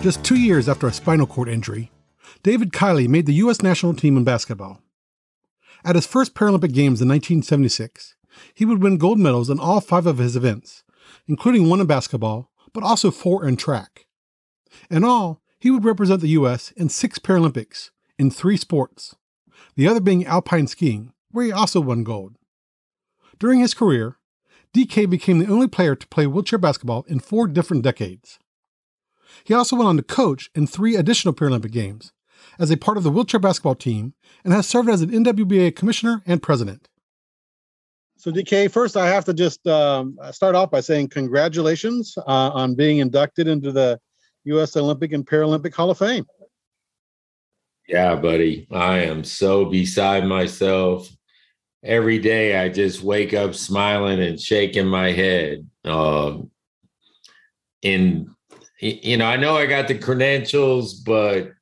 Just two years after a spinal cord injury, David Kiley made the U.S. national team in basketball. At his first Paralympic Games in 1976, he would win gold medals in all five of his events, including one in basketball, but also four in track. In all, he would represent the U.S. in six Paralympics in three sports, the other being alpine skiing, where he also won gold. During his career, DK became the only player to play wheelchair basketball in four different decades. He also went on to coach in three additional Paralympic Games as a part of the wheelchair basketball team and has served as an NWBA commissioner and president. So, DK, first I have to just um, start off by saying congratulations uh, on being inducted into the U.S. Olympic and Paralympic Hall of Fame. Yeah, buddy. I am so beside myself. Every day I just wake up smiling and shaking my head. Um, in you know, I know I got the credentials, but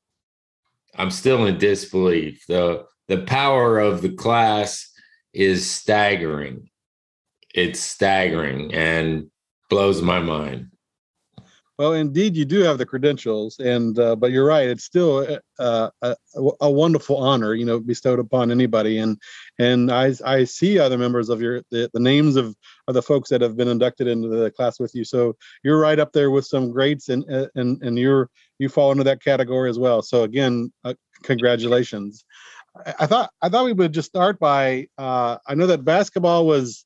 I'm still in disbelief. The the power of the class is staggering. It's staggering and blows my mind. Well, indeed, you do have the credentials, and uh, but you're right. It's still uh, a, a, wonderful honor, you know, bestowed upon anybody. And and I I see other members of your the, the names of of the folks that have been inducted into the class with you. So you're right up there with some greats, and and and you're you fall into that category as well. So again, uh, congratulations. I, I, thought I thought we would just start by uh, I know that basketball was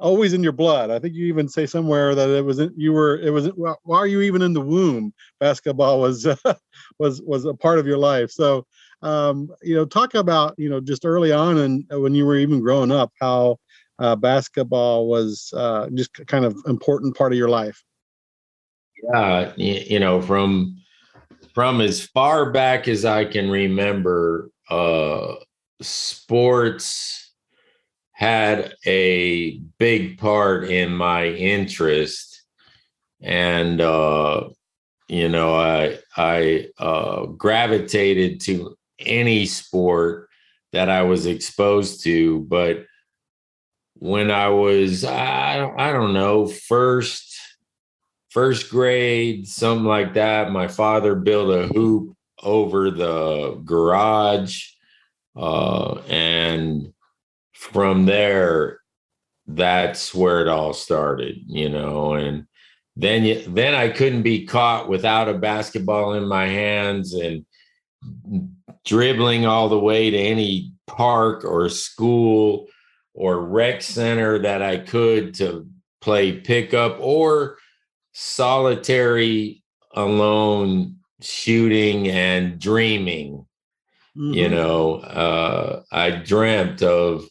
always in your blood. I think you even say somewhere that it was you were it was why are you even in the womb? Basketball was uh, was was a part of your life. So um, you know, talk about you know just early on and when you were even growing up, how uh, basketball was uh, just kind of important part of your life. Yeah, you know from from as far back as I can remember, uh, sports had a big part in my interest. And uh you know i i uh gravitated to any sport that i was exposed to. But when i was i, I don't know first first grade something like that my father built a hoop over the garage uh and from there, that's where it all started, you know, and then you, then I couldn't be caught without a basketball in my hands and dribbling all the way to any park or school or rec center that I could to play pickup or solitary alone shooting and dreaming. Mm-hmm. You know, uh, I dreamt of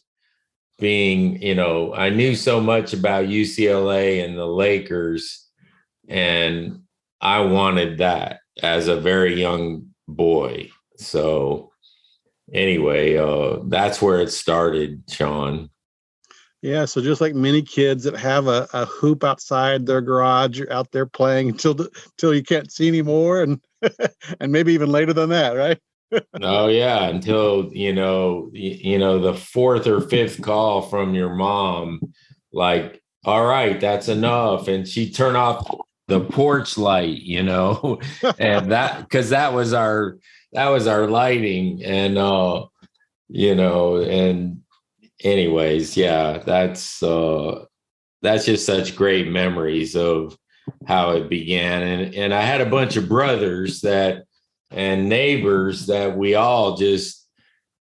being, you know, I knew so much about UCLA and the Lakers, and I wanted that as a very young boy. So, anyway, uh, that's where it started, Sean. Yeah, so just like many kids that have a, a hoop outside their garage, you're out there playing until the, until you can't see anymore, and and maybe even later than that, right? Oh yeah, until you know, you, know, the fourth or fifth call from your mom, like, all right, that's enough, and she turned off the porch light, you know, and that because that was our that was our lighting, and uh, you know, and anyways, yeah, that's uh, that's just such great memories of how it began, and and I had a bunch of brothers that and neighbors that we all just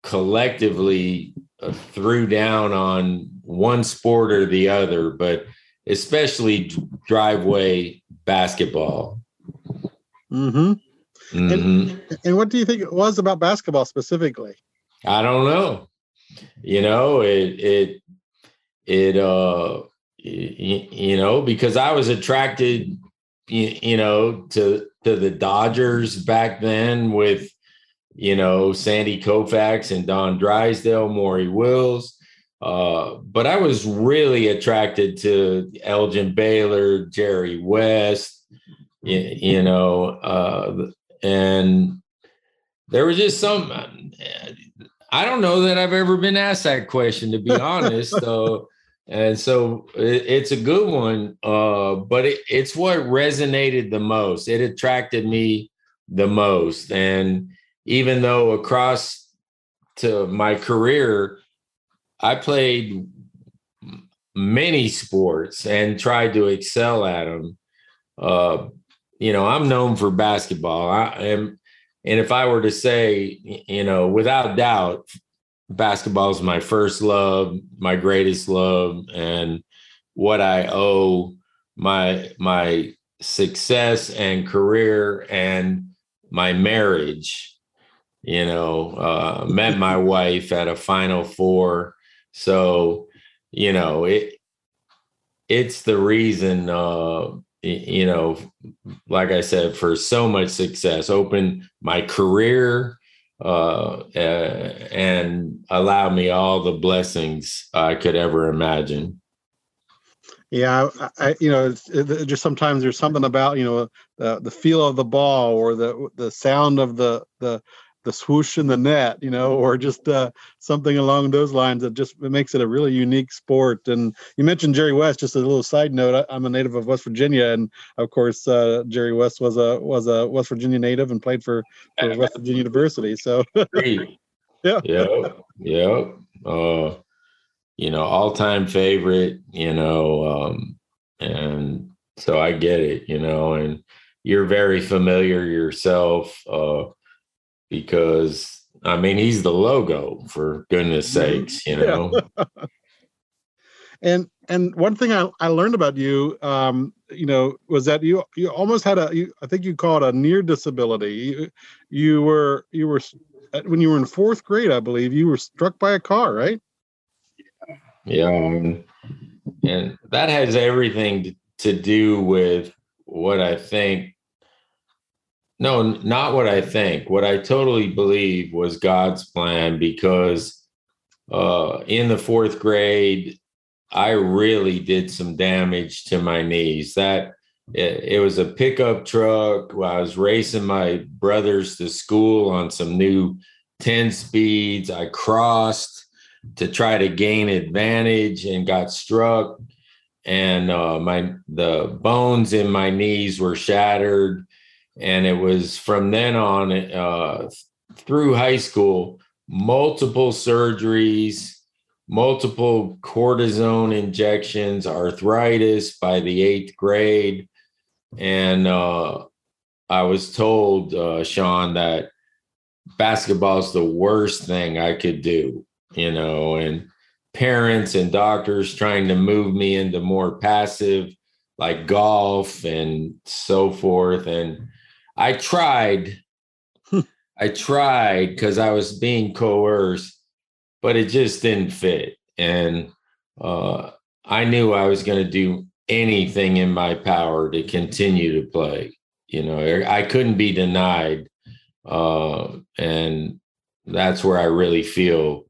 collectively uh, threw down on one sport or the other, but especially driveway basketball. Mm-hmm. mm-hmm. And, and what do you think it was about basketball specifically? I don't know. You know, it it it uh you know because I was attracted you, you know, to to the Dodgers back then with you know Sandy Koufax and Don Drysdale, Maury Wills. Uh, but I was really attracted to Elgin Baylor, Jerry West, you, you know, uh, and there was just some. I don't know that I've ever been asked that question, to be honest. So, and so it, it's a good one, uh, but it, it's what resonated the most. It attracted me the most, and even though across to my career, I played many sports and tried to excel at them. Uh, you know, I'm known for basketball. I am, and if I were to say, you know, without doubt, basketball is my first love, my greatest love, and what I owe my my success and career and my marriage. You know, uh, met my wife at a Final Four, so you know it. It's the reason uh, you know, like I said, for so much success, opened my career uh, and allowed me all the blessings I could ever imagine. Yeah, I, I you know, it, just sometimes there's something about you know the the feel of the ball or the the sound of the the the swoosh in the net, you know, or just uh, something along those lines that just it makes it a really unique sport. And you mentioned Jerry West. Just a little side note: I, am a native of West Virginia, and of course, uh, Jerry West was a was a West Virginia native and played for, for West Virginia University. So, yeah, yeah, yeah. Uh, you know, all time favorite. You know, um, and so I get it. You know, and you're very familiar yourself. Uh, because I mean he's the logo for goodness mm-hmm. sakes, you know. Yeah. and and one thing I, I learned about you, um, you know, was that you you almost had a you, I think you call it a near disability. You, you were you were when you were in fourth grade, I believe, you were struck by a car, right? Yeah, and, and that has everything to do with what I think no, not what I think. What I totally believe was God's plan because uh, in the fourth grade, I really did some damage to my knees. That it, it was a pickup truck. I was racing my brothers to school on some new 10 speeds. I crossed to try to gain advantage and got struck. And uh, my the bones in my knees were shattered and it was from then on uh, through high school multiple surgeries multiple cortisone injections arthritis by the eighth grade. And uh, i was told uh, sean that basketball is the worst thing i could do you know and parents and doctors trying to move me into more passive like golf and so forth. And I tried. I tried because I was being coerced, but it just didn't fit. And uh, I knew I was going to do anything in my power to continue to play. You know, I couldn't be denied. Uh, and that's where I really feel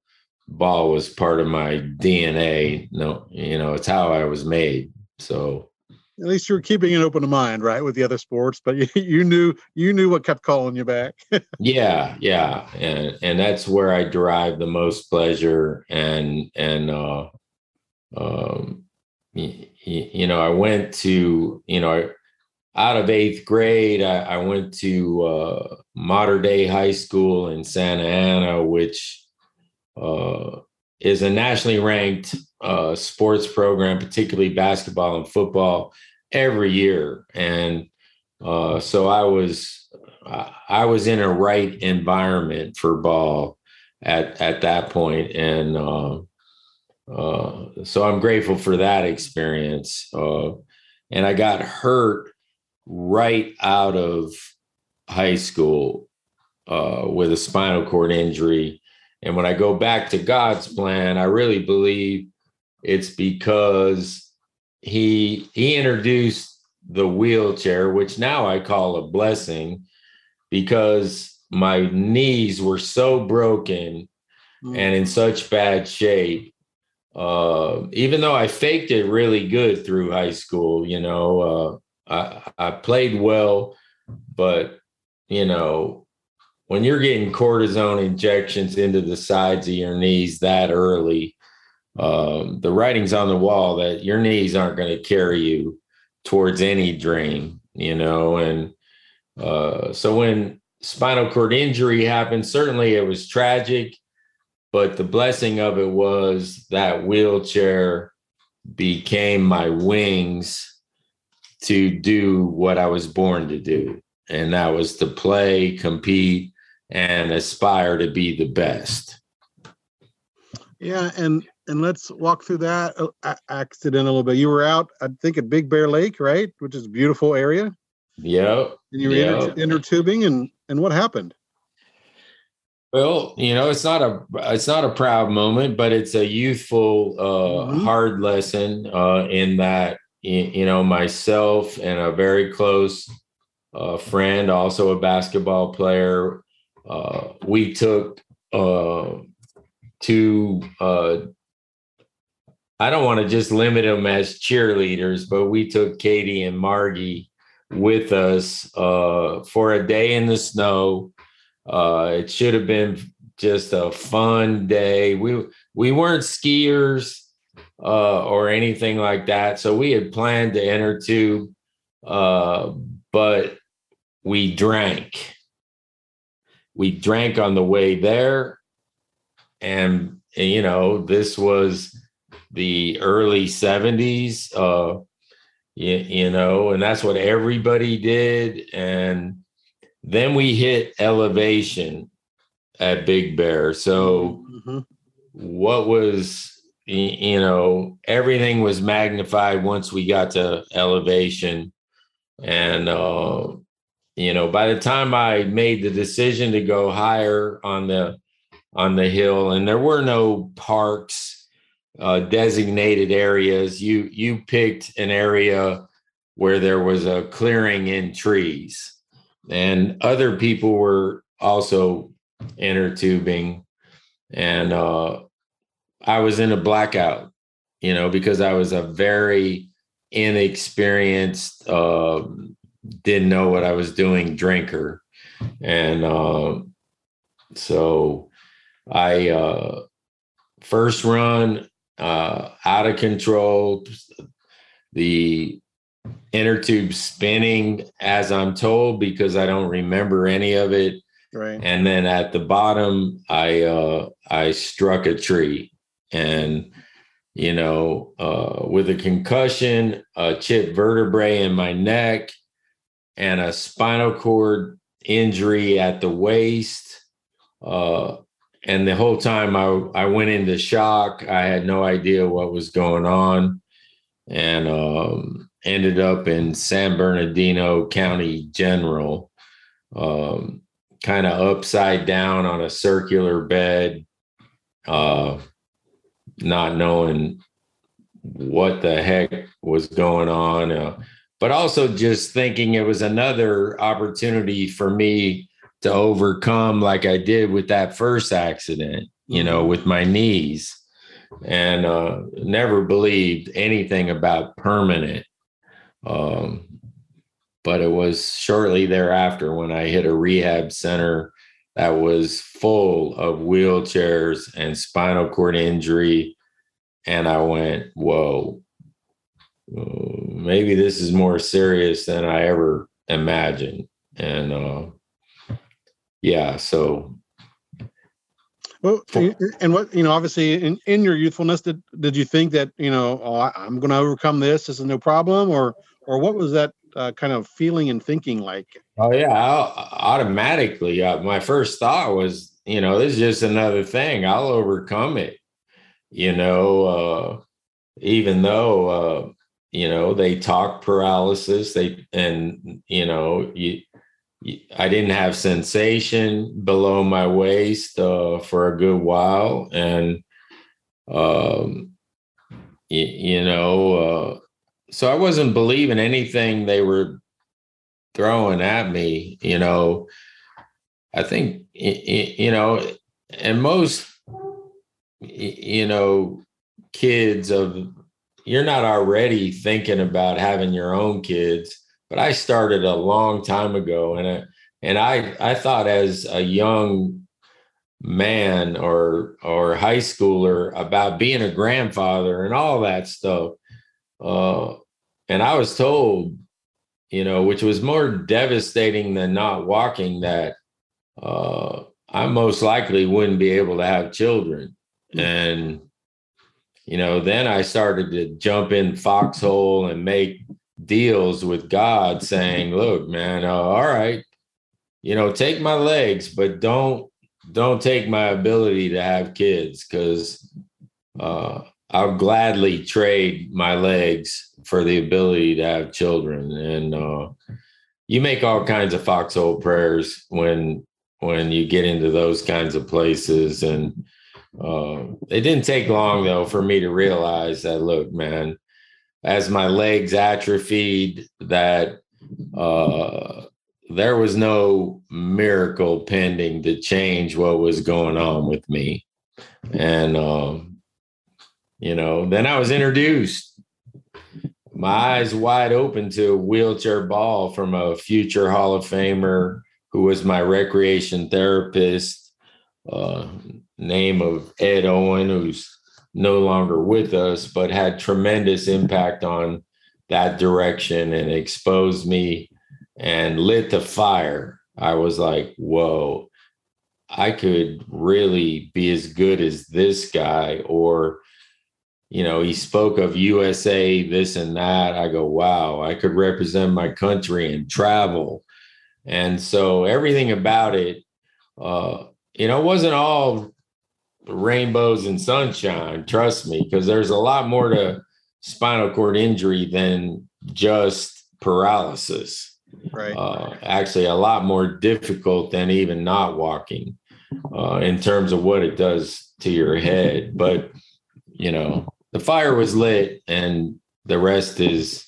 ball was part of my DNA. No, you know, it's how I was made. So at least you were keeping an open mind, right, with the other sports. But you, you knew you knew what kept calling you back. yeah, yeah, and and that's where I derive the most pleasure. And and uh, um, you, you know, I went to you know, out of eighth grade, I, I went to uh, Mater Dei High School in Santa Ana, which uh, is a nationally ranked uh, sports program, particularly basketball and football, every year. And uh, so I was I was in a right environment for ball at at that point, and uh, uh, so I'm grateful for that experience. Uh, and I got hurt right out of high school uh, with a spinal cord injury and when I go back to God's plan, I really believe it's because he he introduced the wheelchair, which now I call a blessing because my knees were so broken mm. and in such bad shape. Uh, even though I faked it really good through high school, you know, uh, I, I played well, but you know, when you're getting cortisone injections into the sides of your knees that early, um, the writing's on the wall that your knees aren't going to carry you towards any dream, you know. And uh, so when spinal cord injury happened, certainly it was tragic, but the blessing of it was that wheelchair became my wings to do what I was born to do. And that was to play, compete, and aspire to be the best. Yeah, and and let's walk through that uh, accident a little bit. You were out, I think, at Big Bear Lake, right? Which is a beautiful area. Yep. And you were yep. inter, inner tubing, and and what happened? Well, you know, it's not a it's not a proud moment, but it's a youthful, uh, mm-hmm. hard lesson uh, in that you know myself and a very close uh, friend, also a basketball player, uh, we took uh, to uh, I don't want to just limit them as cheerleaders, but we took Katie and Margie with us uh, for a day in the snow. Uh, it should have been just a fun day. We we weren't skiers uh, or anything like that, so we had planned to enter tube, but we drank we drank on the way there. And, and you know this was the early 70s uh you, you know and that's what everybody did. And then we hit elevation at big bear. So mm-hmm. what was you know everything was magnified once we got to elevation. And uh you know by the time i made the decision to go higher on the on the hill and there were no parks uh, designated areas you you picked an area where there was a clearing in trees. And other people were also inner tubing and uh, i was in a blackout you know because i was a very inexperienced uh, didn't know what I was doing drinker. And uh, so I uh, first run uh, out of control, the inner tube spinning as I'm told because I don't remember any of it. Right. And then at the bottom, I uh, I struck a tree, and you know, uh, with a concussion, a chipped vertebrae in my neck, and a spinal cord injury at the waist. Uh, and the whole time I, I went into shock. I had no idea what was going on and um, ended up in San Bernardino County General, um, kind of upside down on a circular bed, uh, not knowing what the heck was going on. Uh, but also just thinking it was another opportunity for me to overcome like I did with that first accident, you know, mm-hmm. with my knees and uh, never believed anything about permanent. Um, but it was shortly thereafter when I hit a rehab center that was full of wheelchairs and spinal cord injury. And I went, whoa, maybe this is more serious than I ever imagined. And uh, yeah, so. Well, and what you know, obviously, in, in your youthfulness, did did you think that you know, oh, I, am going to overcome this? This is no problem, or or what was that uh, kind of feeling and thinking like? Oh yeah, I'll, automatically. Uh, my first thought was, you know, this is just another thing. I'll overcome it. You know, uh, even though uh, you know they talk paralysis they and you know you, you, i didn't have sensation below my waist uh, for a good while and um you, you know uh, so I wasn't believing anything they were throwing at me, you know. I think you know, and most you know kids of you're not already thinking about having your own kids, but I started a long time ago, and I, and I I thought as a young man or or high schooler about being a grandfather and all that stuff. Uh, and I was told, you know, which was more devastating than not walking, that uh, I most likely wouldn't be able to have children. Hmm. And you know, then I started to jump in foxhole and make deals with God, saying, "Look, man, uh, all right, you know, take my legs, but don't don't take my ability to have kids, because uh, I'll gladly trade my legs for the ability to have children." And uh, you make all kinds of foxhole prayers when when you get into those kinds of places and uh, it didn't take long though for me to realize that look, man, as my legs atrophied, that uh, there was no miracle pending to change what was going on with me. And, um, you know, then I was introduced, my eyes wide open to a wheelchair ball from a future Hall of Famer who was my recreation therapist. Uh, name of Ed Owen, who's no longer with us, but had tremendous impact on that direction and exposed me and lit the fire. I was like, whoa, I could really be as good as this guy. Or, you know, he spoke of USA, this and that. I go, wow, I could represent my country and travel. And so everything about it, uh, you know, wasn't all rainbows and sunshine. Trust me, because there's a lot more to spinal cord injury than just paralysis. Right. Uh, actually, a lot more difficult than even not walking uh, in terms of what it does to your head. But, you know, the fire was lit and the rest is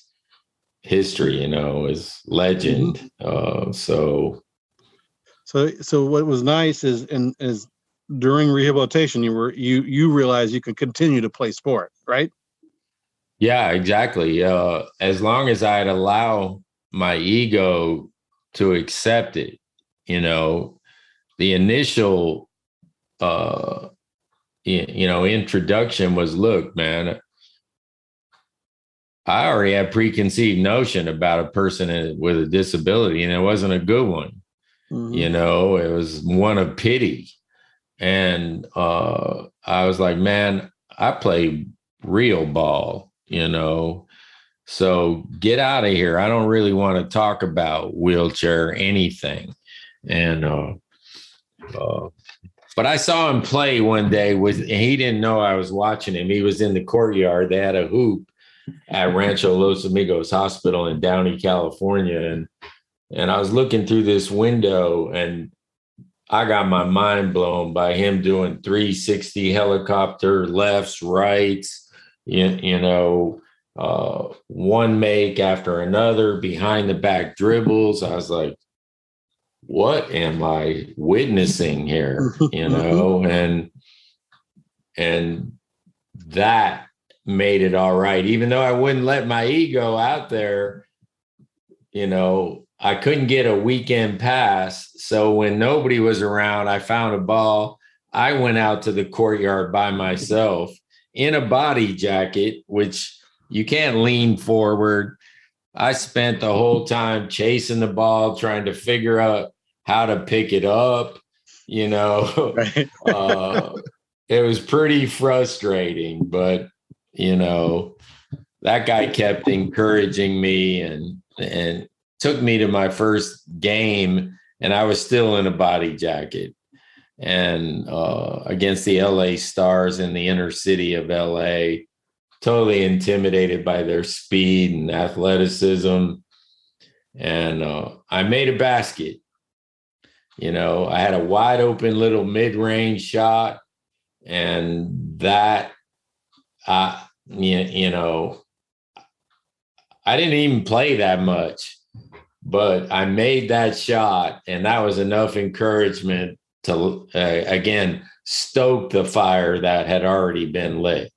history, you know, is legend. Mm-hmm. Uh, so, so, so what was nice is, and is during rehabilitation you were you you realize you can continue to play sport right? Yeah exactly. Uh as long as i'd allow my ego to accept it you know the initial uh you know introduction was look man i already had preconceived notion about a person with a disability and it wasn't a good one. Mm-hmm. you know it was one of pity and uh, I was like, man, I play real ball, you know. So get out of here. I don't really want to talk about wheelchair anything. And uh, uh, but I saw him play one day with he didn't know I was watching him. He was in the courtyard. They had a hoop at Rancho Los Amigos Hospital in Downey, California. And and I was looking through this window and I got my mind blown by him doing 360 helicopter lefts, rights, you, you know, uh, one make after another, behind the back dribbles. I was like, what am I witnessing here? You know, and and that made it all right. Even though I wouldn't let my ego out there, you know, I couldn't get a weekend pass. So when nobody was around, I found a ball. I went out to the courtyard by myself in a body jacket, which you can't lean forward. I spent the whole time chasing the ball, trying to figure out how to pick it up. You know, right. uh, it was pretty frustrating, but you know, that guy kept encouraging me and and took me to my first game and I was still in a body jacket and uh, against the LA Stars in the inner city of LA, totally intimidated by their speed and athleticism. And uh, I made a basket. You know, I had a wide open little mid range shot, and that, you, you know, I didn't even play that much, but I made that shot, and that was enough encouragement to uh, again stoke the fire that had already been lit.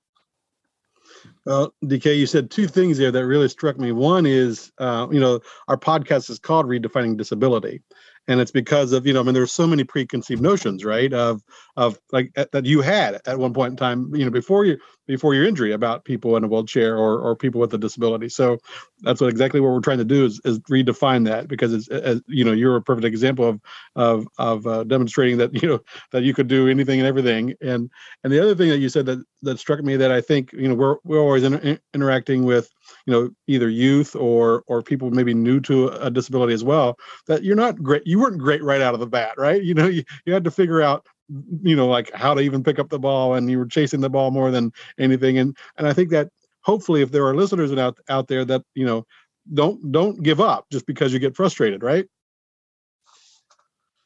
Well, DK, you said two things there that really struck me. One is, uh, you know, our podcast is called Redefining Disability and it's because of you know i mean there's so many preconceived notions right of of like that you had at one point in time you know before you before your injury about people in a wheelchair or or people with a disability. So that's what exactly what we're trying to do is, is redefine that because it's as you know you're a perfect example of of of uh, demonstrating that you know that you could do anything and everything. And and the other thing that you said that that struck me that i think you know we're we're always inter- interacting with you know either youth or or people maybe new to a disability as well that you're not great you weren't great right out of the bat right? You know you, you had to figure out you know like how to even pick up the ball and you were chasing the ball more than anything. And and i think that hopefully if there are listeners out out there that you know don't don't give up just because you get frustrated right?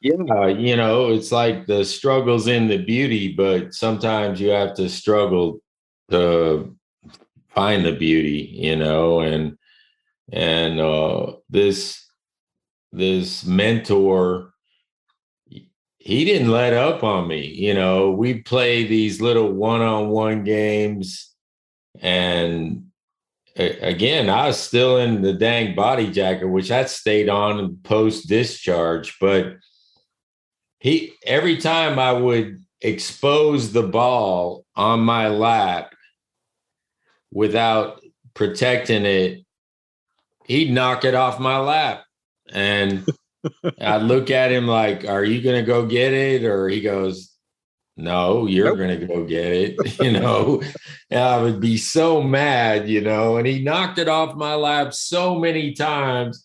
Yeah you know it's like the struggles in the beauty but sometimes you have to struggle to find the beauty, you know, and and uh, this this mentor he didn't let up on me you know. We play these little one-on-one games and again i was still in the dang body jacket which i stayed on post discharge but he every time i would expose the ball on my lap without protecting it, he'd knock it off my lap. And I'd look at him like, Are you going to go get it? Or he goes, No, you're nope. going to go get it. You know, and I would be so mad, you know, and he knocked it off my lap so many times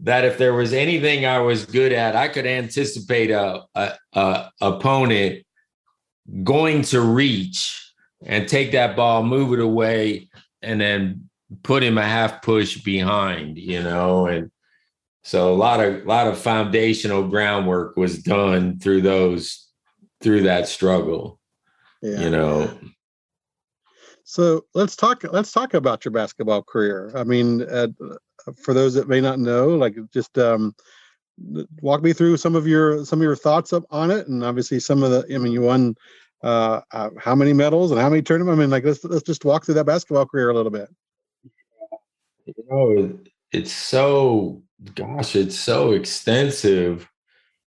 that if there was anything I was good at, I could anticipate a, a, a opponent going to reach and take that ball, move it away, and then put him a half push behind, you know, and so a lot of a lot of foundational groundwork was done through those through that struggle. Yeah. You know. So let's talk let's talk about your basketball career. I mean, uh, for those that may not know, like just um, walk me through some of your some of your thoughts up on it, and obviously some of the. I mean, you won uh, uh, how many medals and how many tournaments? I mean, like let's let's just walk through that basketball career a little bit. You know, it's so gosh, it's so extensive,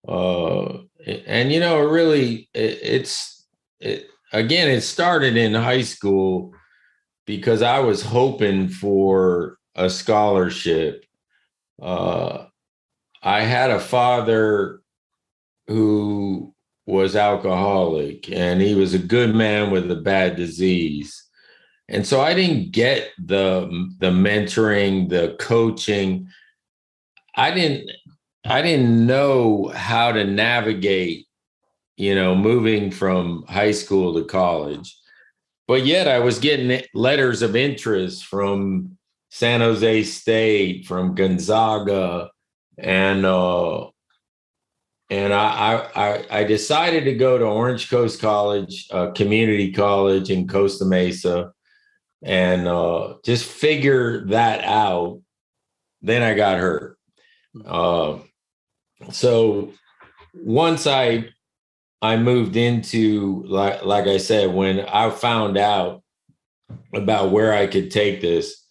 uh, and you know, really, it, it's it, again, it started in high school because I was hoping for a scholarship. Uh, I had a father who was alcoholic and he was a good man with a bad disease. And so I didn't get the the mentoring, the coaching. I didn't I didn't know how to navigate, you know, moving from high school to college. But yet I was getting letters of interest from San Jose State, from Gonzaga, and uh, and I, I I decided to go to Orange Coast College, uh, community college in Costa Mesa, and uh, just figure that out. Then I got hurt. Uh, so once I I moved into like like I said when I found out about where I could take this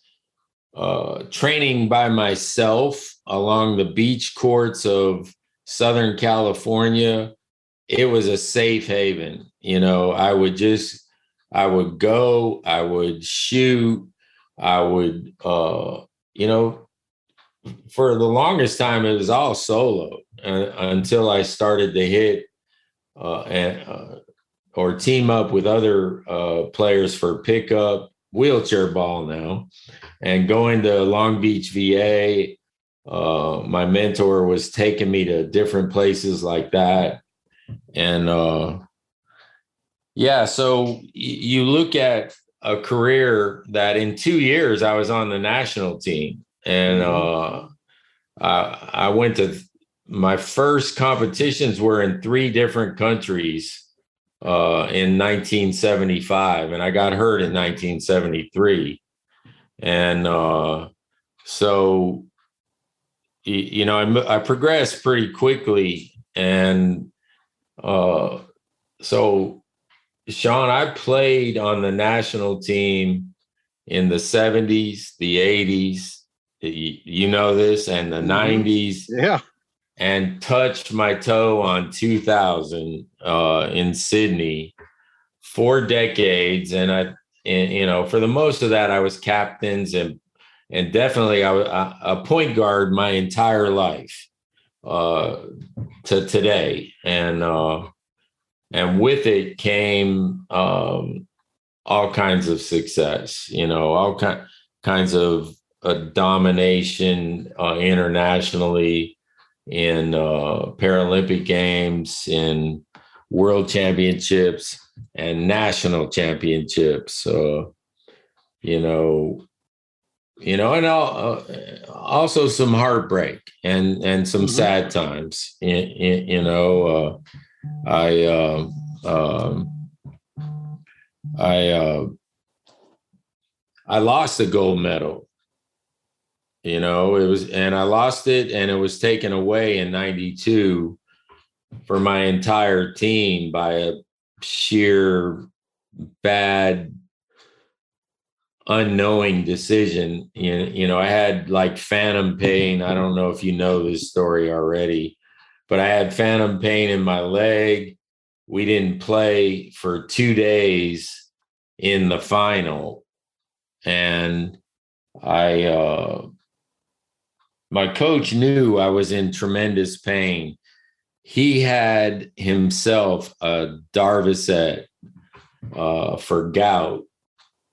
uh, training by myself along the beach courts of Southern California, it was a safe haven. You know, I would just, I would go, I would shoot, I would, uh, you know, for the longest time, it was all solo uh, until I started to hit uh, and, uh, or team up with other uh, players for pickup wheelchair ball now and going to Long Beach VA uh, my mentor was taking me to different places like that. And uh, yeah, so you look at a career that in two years I was on the national team. And mm-hmm. uh, I, I went to my first competitions were in three different countries uh, in 1975, and I got hurt in 1973. And uh, so you know I, I progressed pretty quickly and uh so Sean I played on the national team in the 70s the 80s you know this and the 90s mm-hmm. yeah. And touched my toe on 2000 uh, in Sydney four decades. And I and, you know for the most of that I was captains and and definitely a point guard my entire life uh, to today and uh, and with it came um, all kinds of success you know all kind, kinds of uh, domination uh, internationally in uh, Paralympic Games, in World Championships, and national championships. You know, you know, and uh, also some heartbreak and and some mm-hmm. sad times. You, you know, uh, I um, um, I uh, I lost the gold medal you know it was and i lost it and it was taken away in 92 for my entire team by a sheer bad unknowing decision. You, you know i had like phantom pain. I don't know if you know this story already but i had phantom pain in my leg. We didn't play for two days in the final. And i uh my coach knew I was in tremendous pain. He had himself a Darvocet uh, for gout,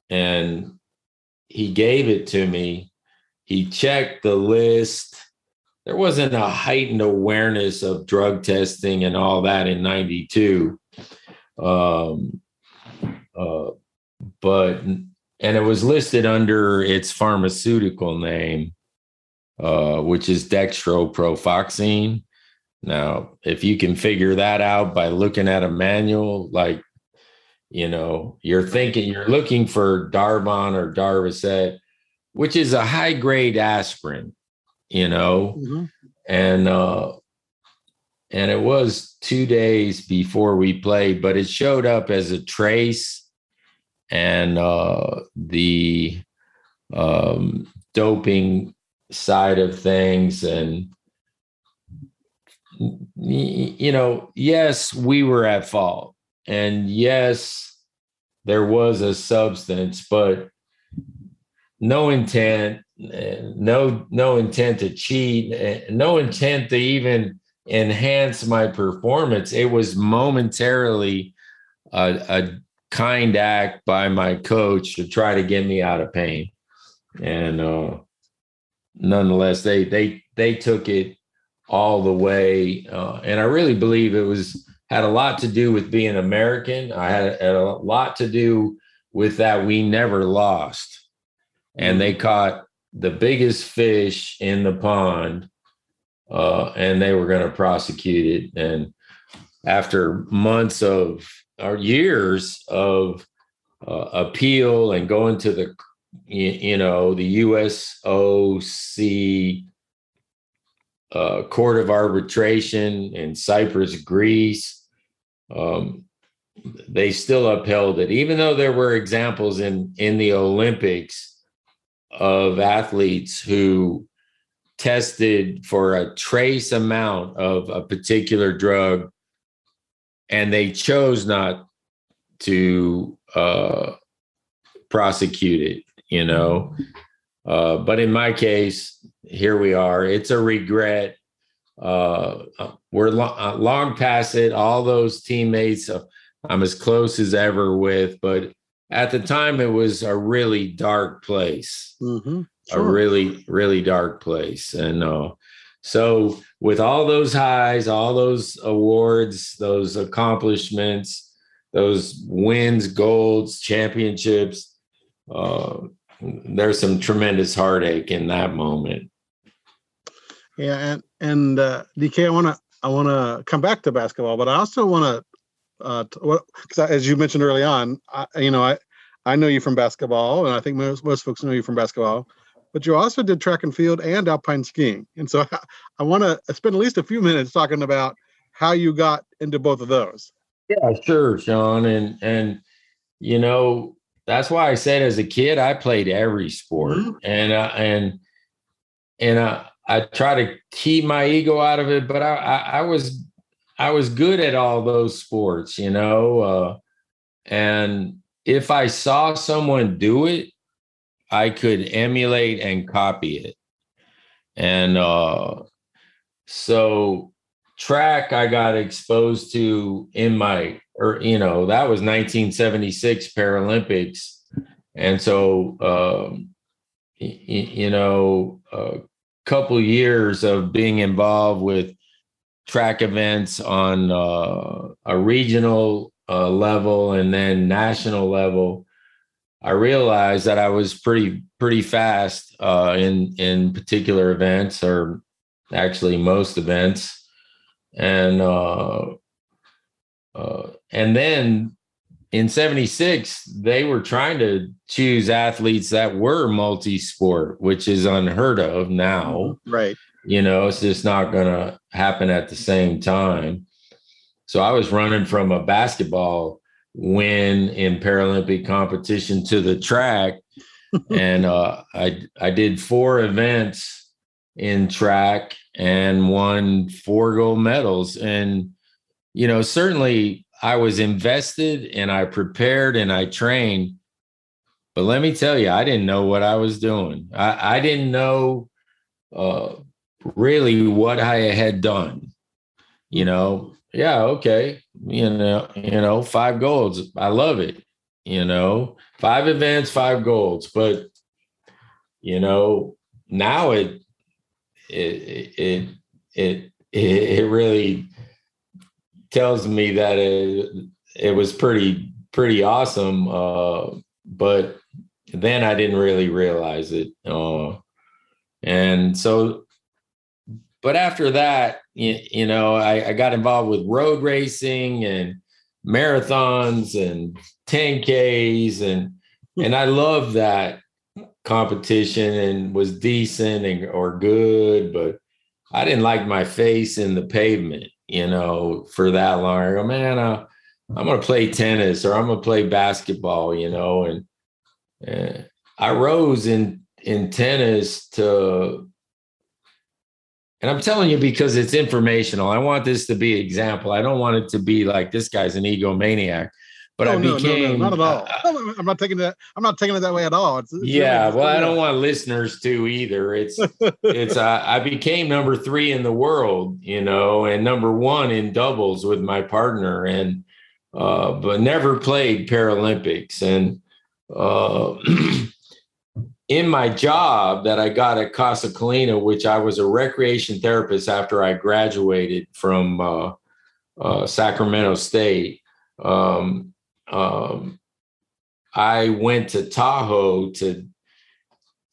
and he gave it to me. He checked the list. There wasn't a heightened awareness of drug testing and all that in '92, um, uh, but and it was listed under its pharmaceutical name uh, which is dextroprofoxine. Now, if you can figure that out by looking at a manual, like, you know, you're thinking you're looking for Darvon or Darvocet, which is a high grade aspirin, you know, mm-hmm. and, uh, and it was two days before we played, but it showed up as a trace and uh, the um, doping side of things and you know yes we were at fault and yes there was a substance but no intent no no intent to cheat no intent to even enhance my performance. It was momentarily a, a kind act by my coach to try to get me out of pain. And uh nonetheless, they they they took it all the way, uh, and I really believe it was had a lot to do with being American. I had, had a lot to do with that we never lost, and they mm-hmm. caught the biggest fish in the pond, uh, and they were going to prosecute it. And after months of or years of uh, appeal and going to the you, you know, the USOC uh, Court of Arbitration in Cyprus, Greece. Um, they still upheld it, even though there were examples in in the Olympics of athletes who tested for a trace amount of a particular drug, and they chose not to uh, prosecute it you know. Uh, but in my case, here we are. It's a regret. Uh, we're lo- uh, long past it. All those teammates uh, I'm as close as ever with, but at the time it was a really dark place. Mm-hmm. Sure. A really, really dark place. And uh, so, with all those highs, all those awards, those accomplishments, those wins, golds, championships, uh, there's some tremendous heartache in that moment. Yeah, and and uh, DK, I want to I want to come back to basketball, but I also want to uh, because as you mentioned early on, I, you know I I know you from basketball, and I think most most folks know you from basketball. but you also did track and field and alpine skiing. And so I, I want to spend at least a few minutes talking about how you got into both of those. Yeah, sure, Sean. And and you know, that's why I said as a kid I played every sport. Mm-hmm. And uh, and and uh, I try to keep my ego out of it, but I, I, I was I was good at all those sports, you know. Uh, and if I saw someone do it, I could emulate and copy it. And uh, so track I got exposed to in my or you know that was 1976 Paralympics and so um, y- you know a couple years of being involved with track events on uh, a regional uh, level and then national level I realized that I was pretty pretty fast uh, in in particular events, or actually most events, and uh, uh, and then in '76 they were trying to choose athletes that were multi-sport, which is unheard of now. Right. You know, it's just not going to happen at the same time. So I was running from a basketball win in Paralympic competition to the track. and uh, I I did four events in track and won four gold medals. And you know, certainly I was invested and I prepared and I trained. But let me tell you, I didn't know what I was doing. I, I didn't know uh, really what I had done. You know, yeah, okay. You know, you know, five golds. I love it. You know, five events, five golds. But you know, now it it it it it, really tells me that it it was pretty pretty awesome. Uh, but then I didn't really realize it. Uh, and so but after that, you, you know, I, I got involved with road racing and marathons and 10Ks and and I loved that competition and was decent and or good, but I didn't like my face in the pavement, you know, for that long. I go, man, uh, I'm gonna play tennis or I'm gonna play basketball, you know, and, and I rose in in tennis to and I'm telling you because it's informational. I want this to be example. I don't want it to be like this guy's an egomaniac. But I became no, no, not at all. Uh, I'm not taking that. I'm not taking it that way at all. It's, it's yeah, well, I don't want listeners to either. It's it's. Uh, I became number three in the world, you know, and number one in doubles with my partner, and uh, but never played Paralympics. And uh, in my job that I got at Casa Colina, which I was a recreation therapist after I graduated from uh, uh, Sacramento State, um, um, I went to Tahoe to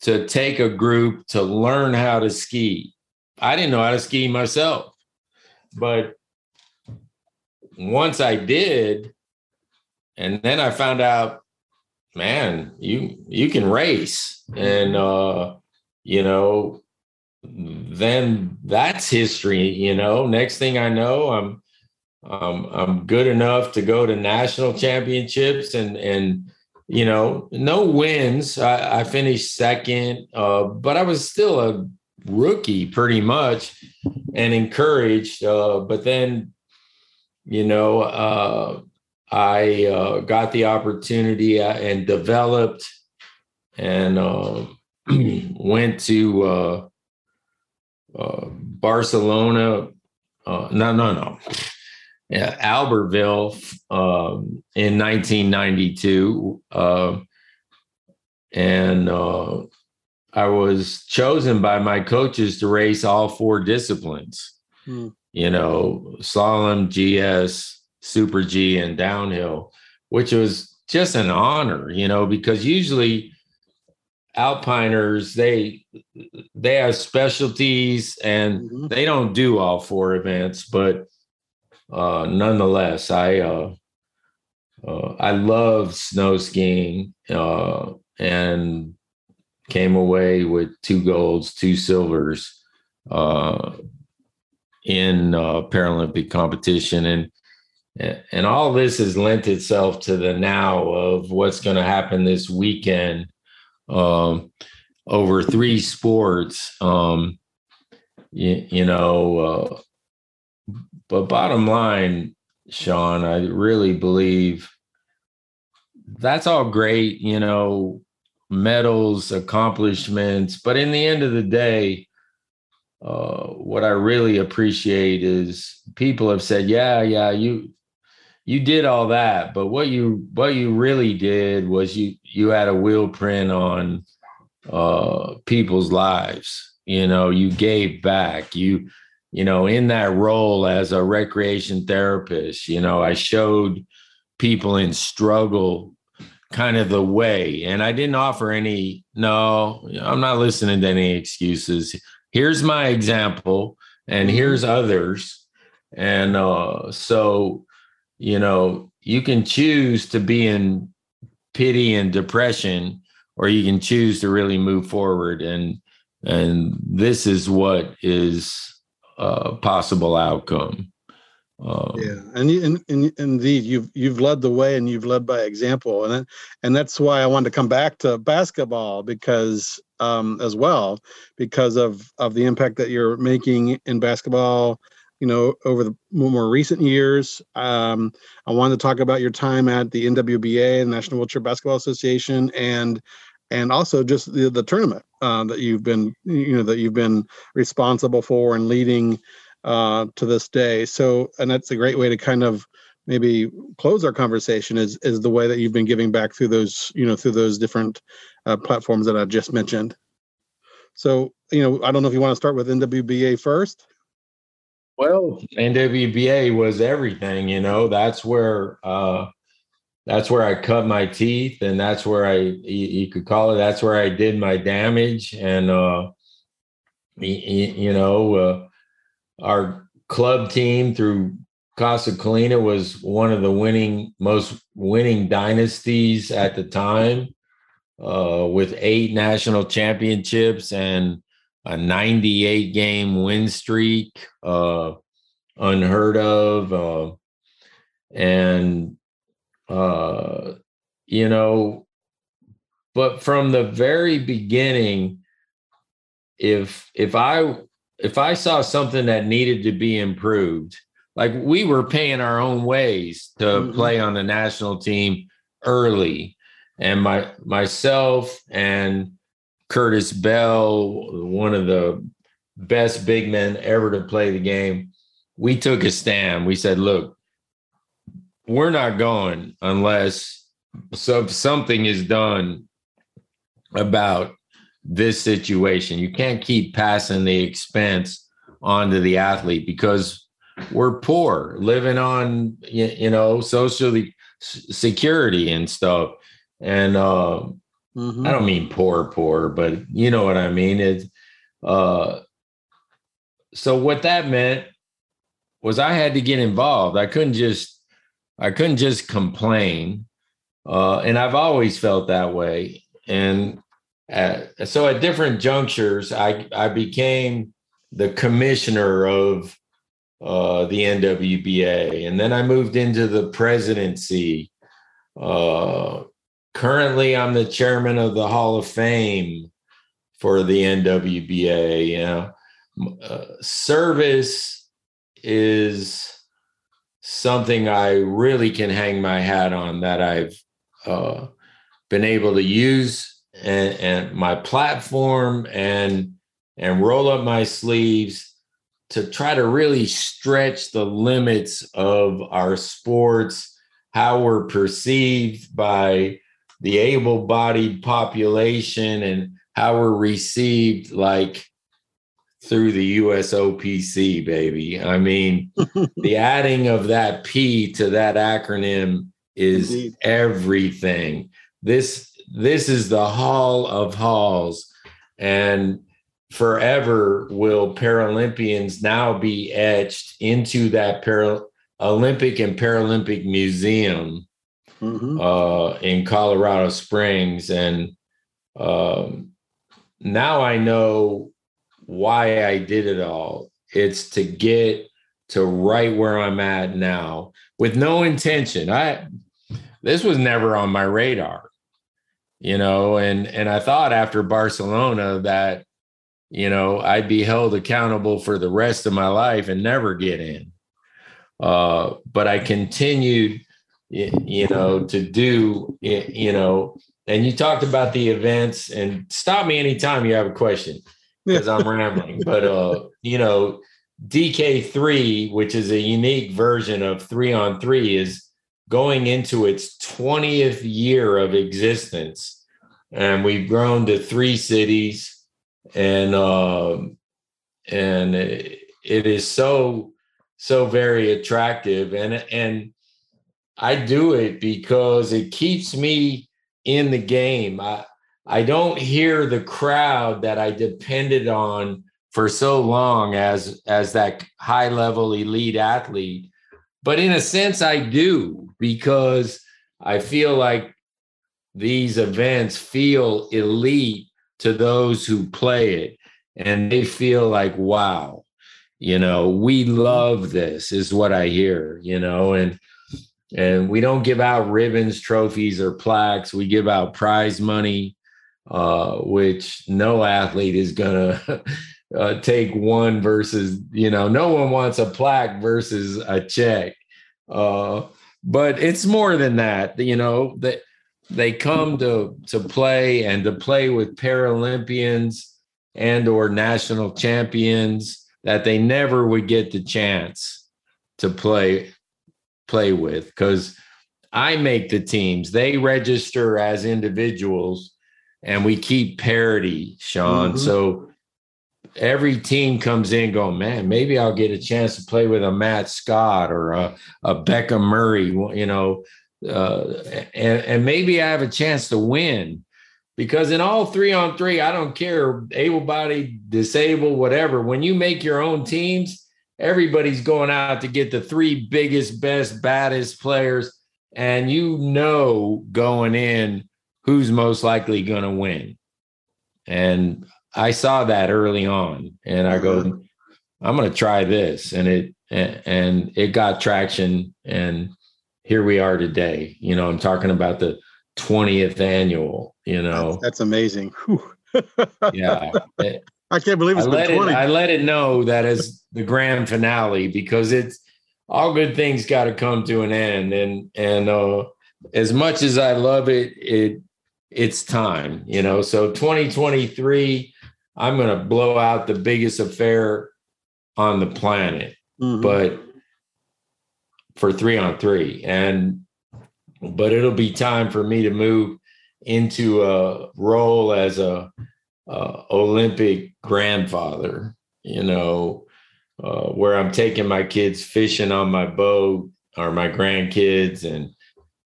to take a group to learn how to ski. I didn't know how to ski myself, but once I did, and then I found out man, you you can race, and uh, you know, then that's history. You know, next thing I know, I'm um, I'm good enough to go to national championships and and you know no wins. I, I finished second, uh, but I was still a rookie pretty much and encouraged. Uh, but then you know uh, I uh, got the opportunity uh, and developed and uh, went to Barcelona. No, no, no. Yeah, Albertville um, in 1992. and I was chosen by my coaches to race all four disciplines. Hmm. You know, slalom, GS, super G and downhill, which was just an honor, you know, because usually alpiners they they have specialties and mm-hmm. they don't do all four events, but uh, nonetheless, I uh, uh, I love snow skiing uh, and came away with two golds, two silvers uh, in uh, Paralympic competition, and and all this has lent itself to the now of what's going to happen this weekend um, over three sports. Um, you, you know, uh, but bottom line, Sean, I really believe that's all great, you know, medals, accomplishments. But in the end of the day, uh, what I really appreciate is people have said, yeah, yeah, you you did all that, but what you what you really did was you you had a wheel print on uh, people's lives. You know, you gave back. You you know, in that role as a recreation therapist, you know, I showed people in struggle kind of the way. And I didn't offer any, no, I'm not listening to any excuses. Here's my example, and mm-hmm. here's others. And uh, so you know, you can choose to be in pity and depression, or you can choose to really move forward. And and this is what is a possible outcome. Um, yeah, and, and, and indeed, you've you've led the way, and you've led by example, and and that's why I wanted to come back to basketball because um, as well because of of the impact that you're making in basketball you know, over the more recent years. Um, I wanted to talk about your time at the NWBA, the National Wheelchair Basketball Association, and and also just the, the tournament uh, that you've been, you know, that you've been responsible for and leading uh, to this day. So, and that's a great way to kind of maybe close our conversation is is the way that you've been giving back through those, you know, through those different uh, platforms that I just mentioned. So, you know, I don't know if you want to start with NWBA first. Well, NWBA was everything, you know. That's where uh that's where I cut my teeth and that's where I you, could call it that's where I did my damage and uh you, know, uh, our club team through Casa Colina was one of the winning most winning dynasties at the time uh with eight national championships and a 98 game win streak, uh, unheard of. Uh, and, uh, you know, but from the very beginning, if if I if I saw something that needed to be improved, like we were paying our own ways to mm-hmm. play on the national team early, and my myself and Curtis Bell, one of the best big men ever to play the game, we took a stand. We said, look, we're not going unless so something is done about this situation. You can't keep passing the expense onto the athlete because we're poor, living on you know social security and stuff. And uh, Mm-hmm. I don't mean poor, poor, but you know what I mean. It's uh, so what that meant was I had to get involved. I couldn't just I couldn't just complain, uh, and I've always felt that way. And at, so at different junctures, I I became the commissioner of uh, the NWBA, and then I moved into the presidency. Uh, currently I'm the chairman of the Hall of Fame for the NWBA. You know, uh, service is something I really can hang my hat on that I've uh, been able to use and, and my platform and and roll up my sleeves to try to really stretch the limits of our sports, how we're perceived by the able-bodied population and how we're received like through the USOPC, baby. I mean, the adding of that P to that acronym is Indeed. everything. This this is the hall of halls and forever will Paralympians now be etched into that para- Olympic and Paralympic museum mm-hmm. uh, in Colorado Springs, and um, now I know why I did it all. It's to get to right where I'm at now with no intention. I this was never on my radar, you know, and and I thought after Barcelona that you know I'd be held accountable for the rest of my life and never get in. Uh, but I continued, you know, to do, you know, and you talked about the events and stop me anytime you have a question because I'm rambling. But uh, you know, DK3, which is a unique version of three on three, is going into its 20th year of existence. And we've grown to three cities. And um, and it, it is so, so very attractive. And and I do it because it keeps me in the game. I I don't hear the crowd that I depended on for so long as as that high level elite athlete. But in a sense i do because i feel like these events feel elite to those who play it and they feel like wow you know we love this is what i hear you know and and we don't give out ribbons trophies or plaques. We give out prize money uh, which no athlete is gonna uh, take one versus you know no one wants a plaque versus a check. Uh, but it's more than that you know that they come to to play and to play with paralympians and or national champions that they never would get the chance to play play with because i make the teams. They register as individuals and we keep parity sean mm-hmm. so every team comes in going, man, maybe I'll get a chance to play with a Matt Scott or a, a Becca Murray, you know, uh, and, and maybe I have a chance to win because in all three on three, I don't care, able bodied, disabled, whatever. When you make your own teams, everybody's going out to get the three biggest, best, baddest players. And you know going in who's most likely going to win. And I saw that early on, and I go, uh-huh. I'm going to try this, and it and it got traction, and here we are today. You know, I'm talking about the 20th annual. You know, that's, that's amazing. yeah, I can't believe it's I let it, I let it know that as the grand finale because it's all good things got to come to an end, and and uh, as much as I love it, it it's time. You know, so 2023 I'm going to blow out the biggest affair on the planet, mm-hmm. but for three on three. And, but it'll be time for me to move into a role as a, a Olympic grandfather, you know, uh, where I'm taking my kids fishing on my boat or my grandkids and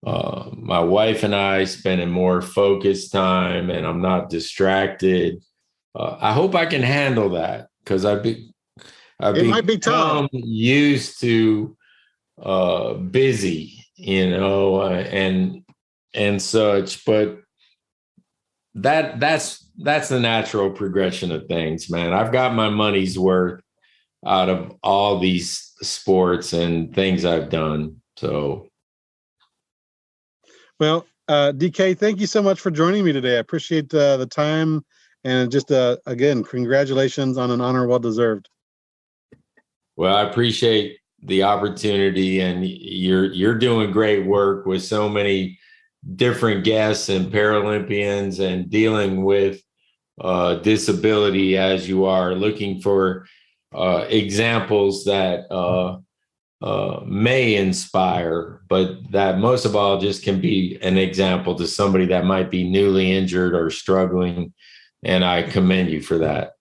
uh, my wife and I spending more focused time and I'm not distracted uh, I hope I can handle that because I've been I've it might be tough. used to uh, busy, you know, uh, and and such. But that that's that's the natural progression of things, man. I've got my money's worth out of all these sports and things I've done. So, well, uh, DK, thank you so much for joining me today. I appreciate uh, the time and just uh, again, congratulations on an honor well deserved. Well, I appreciate the opportunity, and you're you're doing great work with so many different guests and Paralympians, and dealing with uh, disability as you are, looking for uh, examples that uh, uh, may inspire, but that most of all just can be an example to somebody that might be newly injured or struggling and I commend you for that.